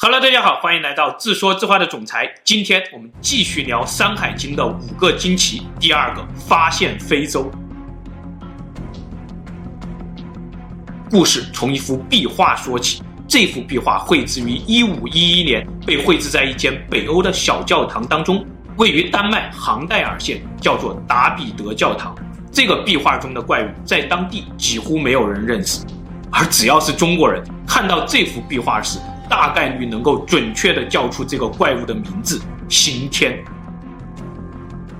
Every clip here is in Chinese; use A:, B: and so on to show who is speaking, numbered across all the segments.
A: Hello，大家好，欢迎来到自说自话的总裁。今天我们继续聊《山海经》的五个惊奇，第二个发现非洲。故事从一幅壁画说起。这幅壁画绘制于一五一一年，被绘制在一间北欧的小教堂当中，位于丹麦杭戴尔县，叫做达比德教堂。这个壁画中的怪物在当地几乎没有人认识，而只要是中国人看到这幅壁画时，大概率能够准确的叫出这个怪物的名字——刑天。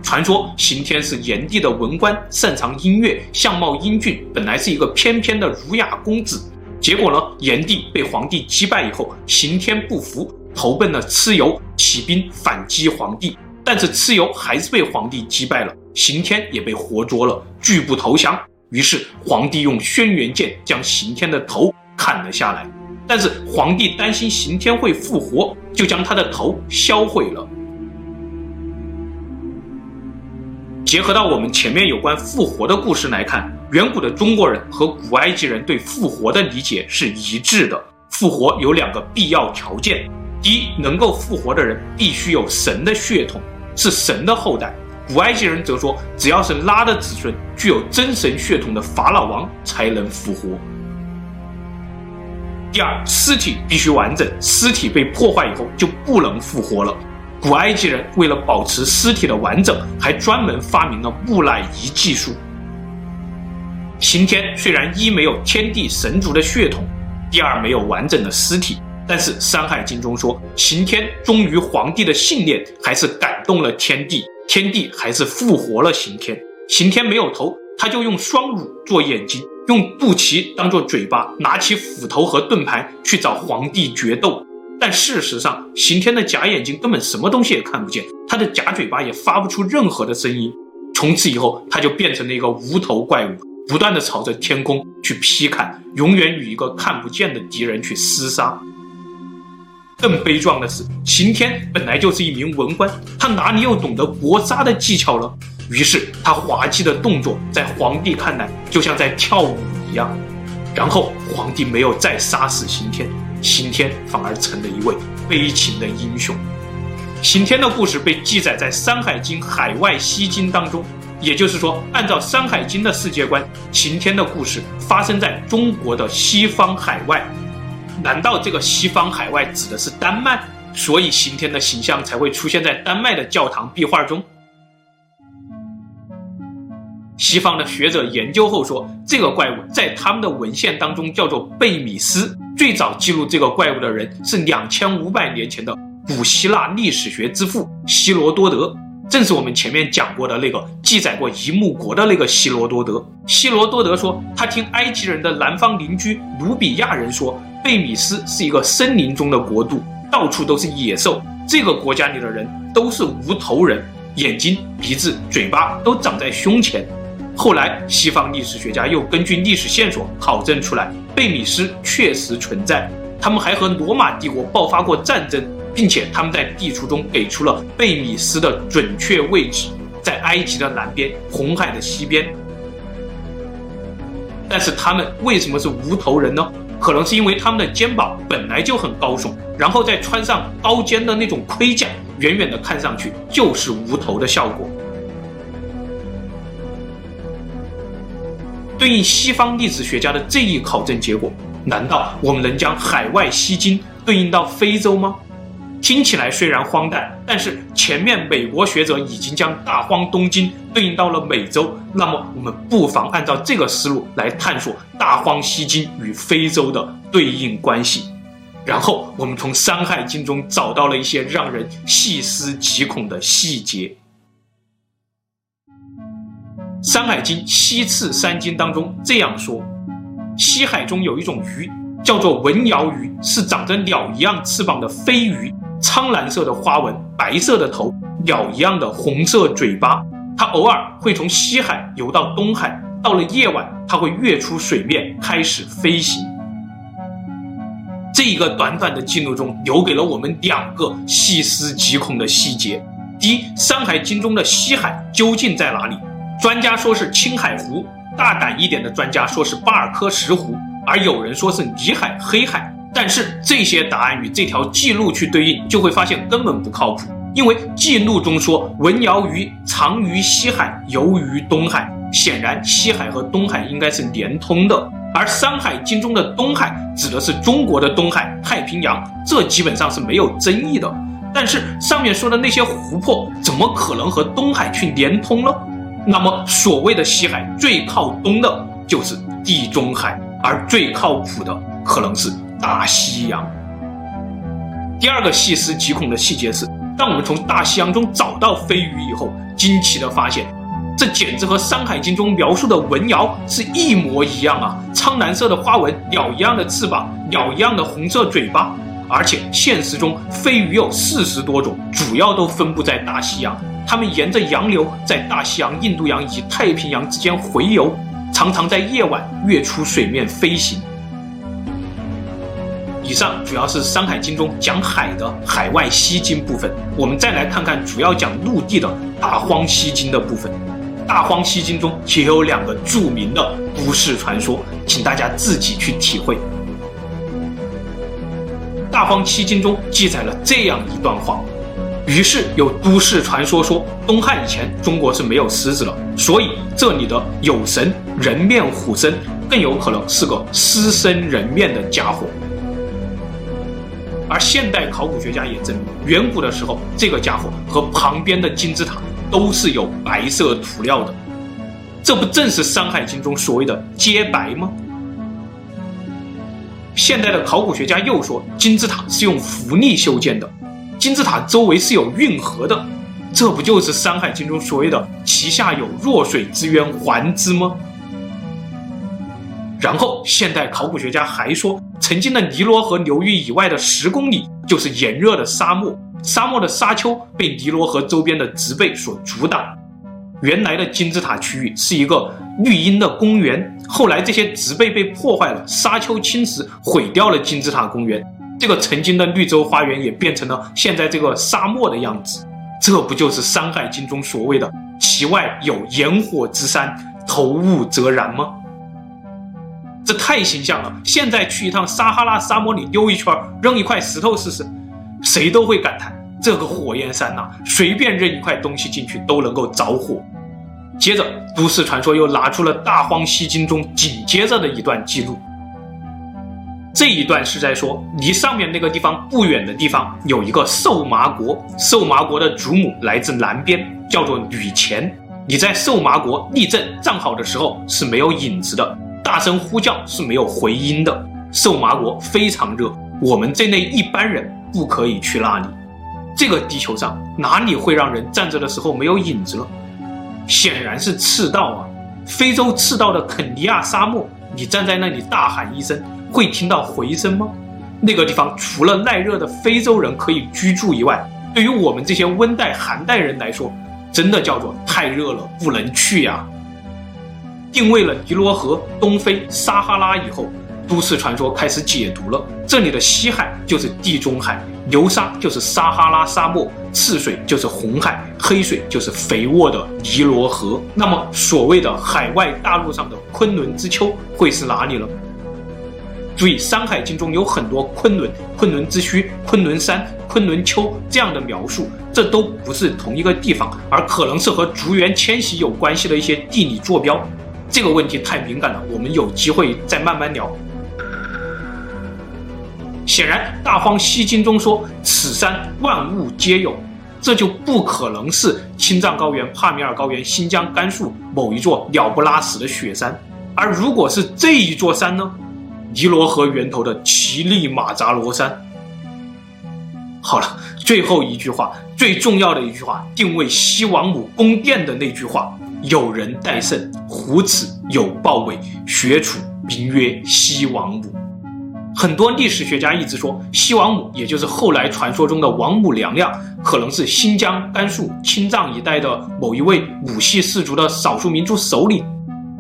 A: 传说刑天是炎帝的文官，擅长音乐，相貌英俊，本来是一个翩翩的儒雅公子。结果呢，炎帝被皇帝击败以后，刑天不服，投奔了蚩尤，起兵反击皇帝。但是蚩尤还是被皇帝击败了，刑天也被活捉了，拒不投降。于是皇帝用轩辕剑将刑天的头砍了下来。但是皇帝担心刑天会复活，就将他的头销毁了。结合到我们前面有关复活的故事来看，远古的中国人和古埃及人对复活的理解是一致的。复活有两个必要条件：第一，能够复活的人必须有神的血统，是神的后代；古埃及人则说，只要是拉的子孙，具有真神血统的法老王才能复活。第二，尸体必须完整，尸体被破坏以后就不能复活了。古埃及人为了保持尸体的完整，还专门发明了木乃伊技术。刑天虽然一没有天地神族的血统，第二没有完整的尸体，但是《山海经》中说，刑天忠于皇帝的信念还是感动了天帝，天帝还是复活了刑天。刑天没有头，他就用双乳做眼睛。用肚脐当做嘴巴，拿起斧头和盾牌去找皇帝决斗。但事实上，刑天的假眼睛根本什么东西也看不见，他的假嘴巴也发不出任何的声音。从此以后，他就变成了一个无头怪物，不断的朝着天空去劈砍，永远与一个看不见的敌人去厮杀。更悲壮的是，刑天本来就是一名文官，他哪里又懂得搏杀的技巧了？于是他滑稽的动作在皇帝看来就像在跳舞一样，然后皇帝没有再杀死刑天，刑天反而成了一位悲情的英雄。刑天的故事被记载在《山海经·海外西经》当中，也就是说，按照《山海经》的世界观，刑天的故事发生在中国的西方海外。难道这个西方海外指的是丹麦？所以刑天的形象才会出现在丹麦的教堂壁画中？西方的学者研究后说，这个怪物在他们的文献当中叫做贝米斯。最早记录这个怪物的人是两千五百年前的古希腊历史学之父希罗多德，正是我们前面讲过的那个记载过一木国的那个希罗多德。希罗多德说，他听埃及人的南方邻居努比亚人说，贝米斯是一个森林中的国度，到处都是野兽，这个国家里的人都是无头人，眼睛、鼻子、嘴巴都长在胸前。后来，西方历史学家又根据历史线索考证出来，贝米斯确实存在。他们还和罗马帝国爆发过战争，并且他们在地图中给出了贝米斯的准确位置，在埃及的南边，红海的西边。但是他们为什么是无头人呢？可能是因为他们的肩膀本来就很高耸，然后再穿上高肩的那种盔甲，远远的看上去就是无头的效果。对应西方历史学家的这一考证结果，难道我们能将海外西经对应到非洲吗？听起来虽然荒诞，但是前面美国学者已经将大荒东经对应到了美洲，那么我们不妨按照这个思路来探索大荒西经与非洲的对应关系。然后我们从《山海经》中找到了一些让人细思极恐的细节。《山海经·西次三经》当中这样说：西海中有一种鱼，叫做文鳐鱼，是长着鸟一样翅膀的飞鱼，苍蓝色的花纹，白色的头，鸟一样的红色嘴巴。它偶尔会从西海游到东海，到了夜晚，它会跃出水面，开始飞行。这一个短短的记录中，留给了我们两个细思极恐的细节：第一，《山海经》中的西海究竟在哪里？专家说是青海湖，大胆一点的专家说是巴尔喀什湖，而有人说是里海、黑海。但是这些答案与这条记录去对应，就会发现根本不靠谱。因为记录中说文尧鱼藏于西海，游于东海，显然西海和东海应该是连通的。而《山海经》中的东海指的是中国的东海，太平洋，这基本上是没有争议的。但是上面说的那些湖泊，怎么可能和东海去连通呢？那么所谓的西海最靠东的就是地中海，而最靠谱的可能是大西洋。第二个细思极恐的细节是，当我们从大西洋中找到飞鱼以后，惊奇的发现，这简直和《山海经》中描述的文尧是一模一样啊！苍蓝色的花纹，鸟一样的翅膀，鸟一样的红色嘴巴。而且现实中飞鱼有四十多种，主要都分布在大西洋。它们沿着洋流在大西洋、印度洋以及太平洋之间回游，常常在夜晚跃出水面飞行。以上主要是《山海经》中讲海的海外西经部分，我们再来看看主要讲陆地的大荒西经的部分。大荒西经中也有两个著名的都市传说，请大家自己去体会。大荒西经中记载了这样一段话：于是有都市传说说，东汉以前中国是没有狮子了，所以这里的有神人面虎身更有可能是个狮身人面的家伙。而现代考古学家也证明，远古的时候这个家伙和旁边的金字塔都是有白色涂料的，这不正是《山海经》中所谓的洁白吗？现代的考古学家又说，金字塔是用浮力修建的，金字塔周围是有运河的，这不就是《山海经》中所谓的“其下有弱水之渊，环之”吗？然后，现代考古学家还说，曾经的尼罗河流域以外的十公里就是炎热的沙漠，沙漠的沙丘被尼罗河周边的植被所阻挡。原来的金字塔区域是一个绿荫的公园，后来这些植被被破坏了，沙丘侵蚀毁掉了金字塔公园，这个曾经的绿洲花园也变成了现在这个沙漠的样子。这不就是《山海经》中所谓的“其外有炎火之山，投物则燃”吗？这太形象了！现在去一趟撒哈拉沙漠里溜一圈，扔一块石头试试，谁都会感叹。这个火焰山呐、随便扔一块东西进去都能够着火。接着，都市传说又拿出了《大荒西经》中紧接着的一段记录。这一段是在说，离上面那个地方不远的地方有一个瘦麻国，瘦麻国的主母来自南边，叫做吕虔。你在瘦麻国立正站好的时候是没有影子的，大声呼叫是没有回音的。瘦麻国非常热，我们这类一般人不可以去那里。这个地球上哪里会让人站着的时候没有影子了？显然是赤道啊！非洲赤道的肯尼亚沙漠，你站在那里大喊一声，会听到回声吗？那个地方除了耐热的非洲人可以居住以外，对于我们这些温带寒带人来说，真的叫做太热了，不能去呀！定位了尼罗河、东非、撒哈拉以后，都市传说开始解读了，这里的西海就是地中海。流沙就是撒哈拉沙漠，赤水就是红海，黑水就是肥沃的尼罗河。那么，所谓的海外大陆上的昆仑之丘会是哪里呢？注意，《山海经》中有很多昆仑、昆仑之墟、昆仑山、昆仑丘这样的描述，这都不是同一个地方，而可能是和竹原迁徙有关系的一些地理坐标。这个问题太敏感了，我们有机会再慢慢聊。显然，《大荒西经》中说此山万物皆有，这就不可能是青藏高原、帕米尔高原、新疆、甘肃某一座鸟不拉屎的雪山。而如果是这一座山呢？尼罗河源头的乞力马扎罗山。好了，最后一句话，最重要的一句话，定位西王母宫殿的那句话：“有人戴胜，虎齿有豹尾，学楚名曰西王母。”很多历史学家一直说，西王母也就是后来传说中的王母娘娘，可能是新疆、甘肃、青藏一带的某一位母系氏族的少数民族首领。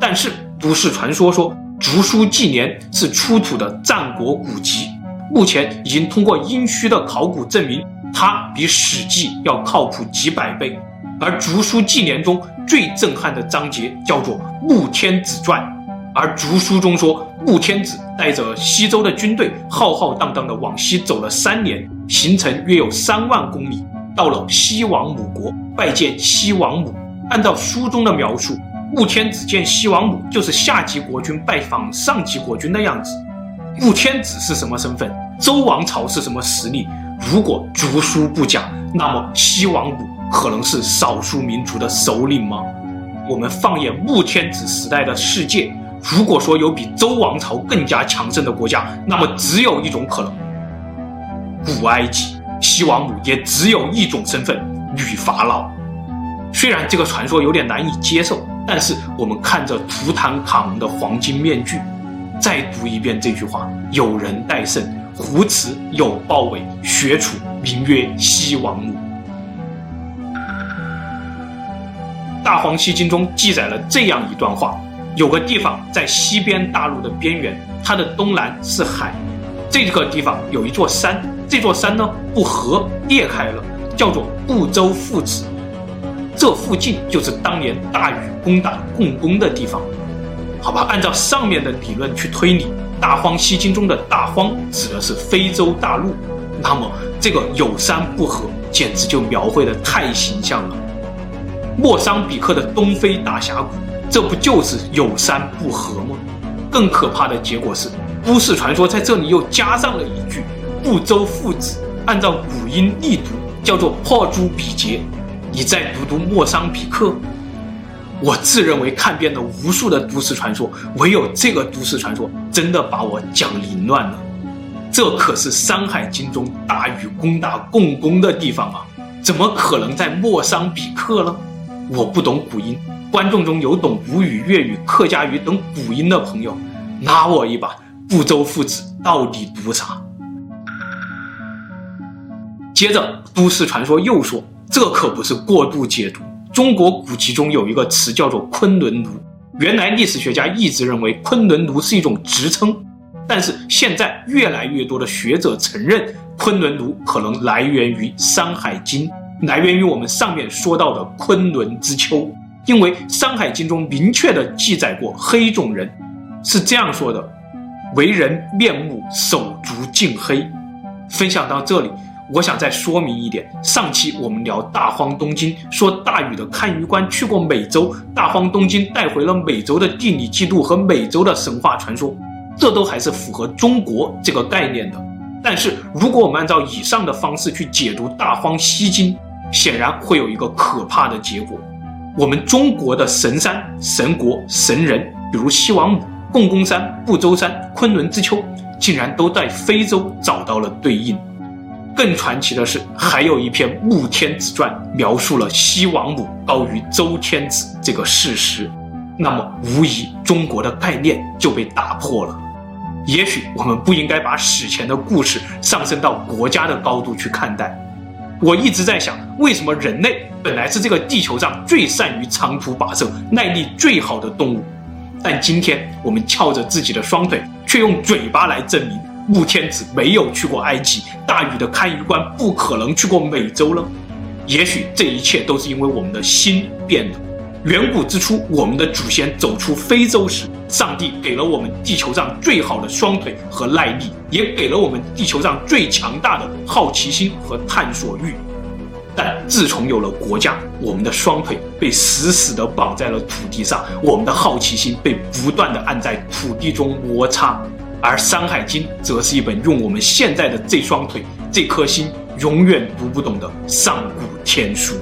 A: 但是都市传说说，竹书纪年是出土的战国古籍，目前已经通过殷墟的考古证明，它比史记要靠谱几百倍。而竹书纪年中最震撼的章节叫做《穆天子传》。而竹书中说，穆天子带着西周的军队浩浩荡荡地往西走了三年，行程约有三万公里，到了西王母国拜见西王母。按照书中的描述，穆天子见西王母就是下级国君拜访上级国君的样子。穆天子是什么身份？周王朝是什么实力？如果竹书不假，那么西王母可能是少数民族的首领吗？我们放眼穆天子时代的世界，如果说有比周王朝更加强盛的国家，那么只有一种可能：古埃及。西王母也只有一种身份——女法老。虽然这个传说有点难以接受，但是我们看着图坦卡蒙的黄金面具，再读一遍这句话：有人戴胜，胡齿有豹尾，学处名曰西王母。《大荒西经》中记载了这样一段话：有个地方在西边大陆的边缘，它的东南是海，这个地方有一座山，这座山呢不和裂开了，叫做不周父子。这附近就是当年大禹攻打共工的地方，好吧？按照上面的理论去推理，《大荒西经》中的大荒指的是非洲大陆，那么这个有山不和简直就描绘得太形象了。莫桑比克的东非大峡谷，这不就是有山不和吗？更可怕的结果是，都市传说在这里又加上了一句“不周父子”，按照古音力读叫做“破诸比劫”。你再读读莫桑比克，我自认为看遍了无数的都市传说，唯有这个都市传说真的把我讲凌乱了。这可是《山海经》中大禹攻打共工的地方啊，怎么可能在莫桑比克呢？我不懂古音，观众中有懂吴语、粤语、客家语等古音的朋友，拉我一把，不周父子到底读啥？接着，都市传说又说。这可不是过度解读。中国古籍中有一个词叫做“昆仑奴”，原来历史学家一直认为“昆仑奴”是一种职称，但是现在越来越多的学者承认“昆仑奴”可能来源于《山海经》，来源于我们上面说到的昆仑之丘，因为《山海经》中明确地记载过黑种人是这样说的：“为人面目手足尽黑。”分享到这里。我想再说明一点，上期我们聊大荒东经，说大禹的看鱼官去过美洲，大荒东经带回了美洲的地理记录和美洲的神话传说，这都还是符合中国这个概念的。但是如果我们按照以上的方式去解读大荒西经，显然会有一个可怕的结果：我们中国的神山、神国、神人，比如西王母、共工山、不周山、昆仑之丘，竟然都在非洲找到了对应。更传奇的是，还有一篇《穆天子传》描述了西王母高于周天子这个事实，那么无疑中国的概念就被打破了。也许我们不应该把史前的故事上升到国家的高度去看待。我一直在想，为什么人类本来是这个地球上最善于长途跋涉、耐力最好的动物，但今天我们翘着自己的双腿，却用嘴巴来证明。穆天子没有去过埃及，大禹的看鱼官不可能去过美洲了。也许这一切都是因为我们的心变了。远古之初，我们的祖先走出非洲时，上帝给了我们地球上最好的双腿和耐力，也给了我们地球上最强大的好奇心和探索欲。但自从有了国家，我们的双腿被死死地绑在了土地上，我们的好奇心被不断地按在土地中摩擦。而《山海经》则是一本用我们现在的这双腿、这颗心永远读不懂的上古天书。